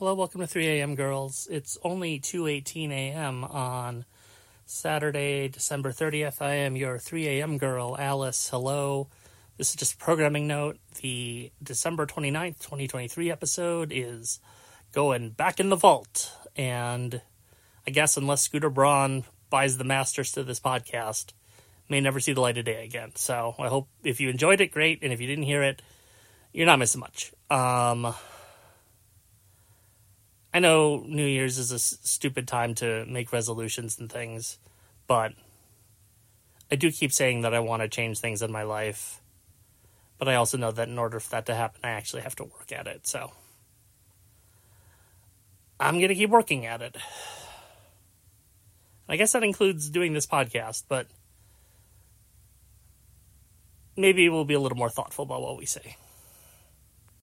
Hello, welcome to 3 a.m. Girls. It's only 2:18 a.m. on Saturday, December 30th. I am your 3 a.m. girl, Alice. Hello. This is just a programming note. The December 29th, 2023 episode is going back in the vault. And I guess unless Scooter Braun buys the masters to this podcast, may never see the light of day again. So I hope if you enjoyed it, great. And if you didn't hear it, you're not missing much. Um, I know New Year's is a s- stupid time to make resolutions and things, but I do keep saying that I want to change things in my life. But I also know that in order for that to happen, I actually have to work at it. So I'm going to keep working at it. I guess that includes doing this podcast, but maybe we'll be a little more thoughtful about what we say.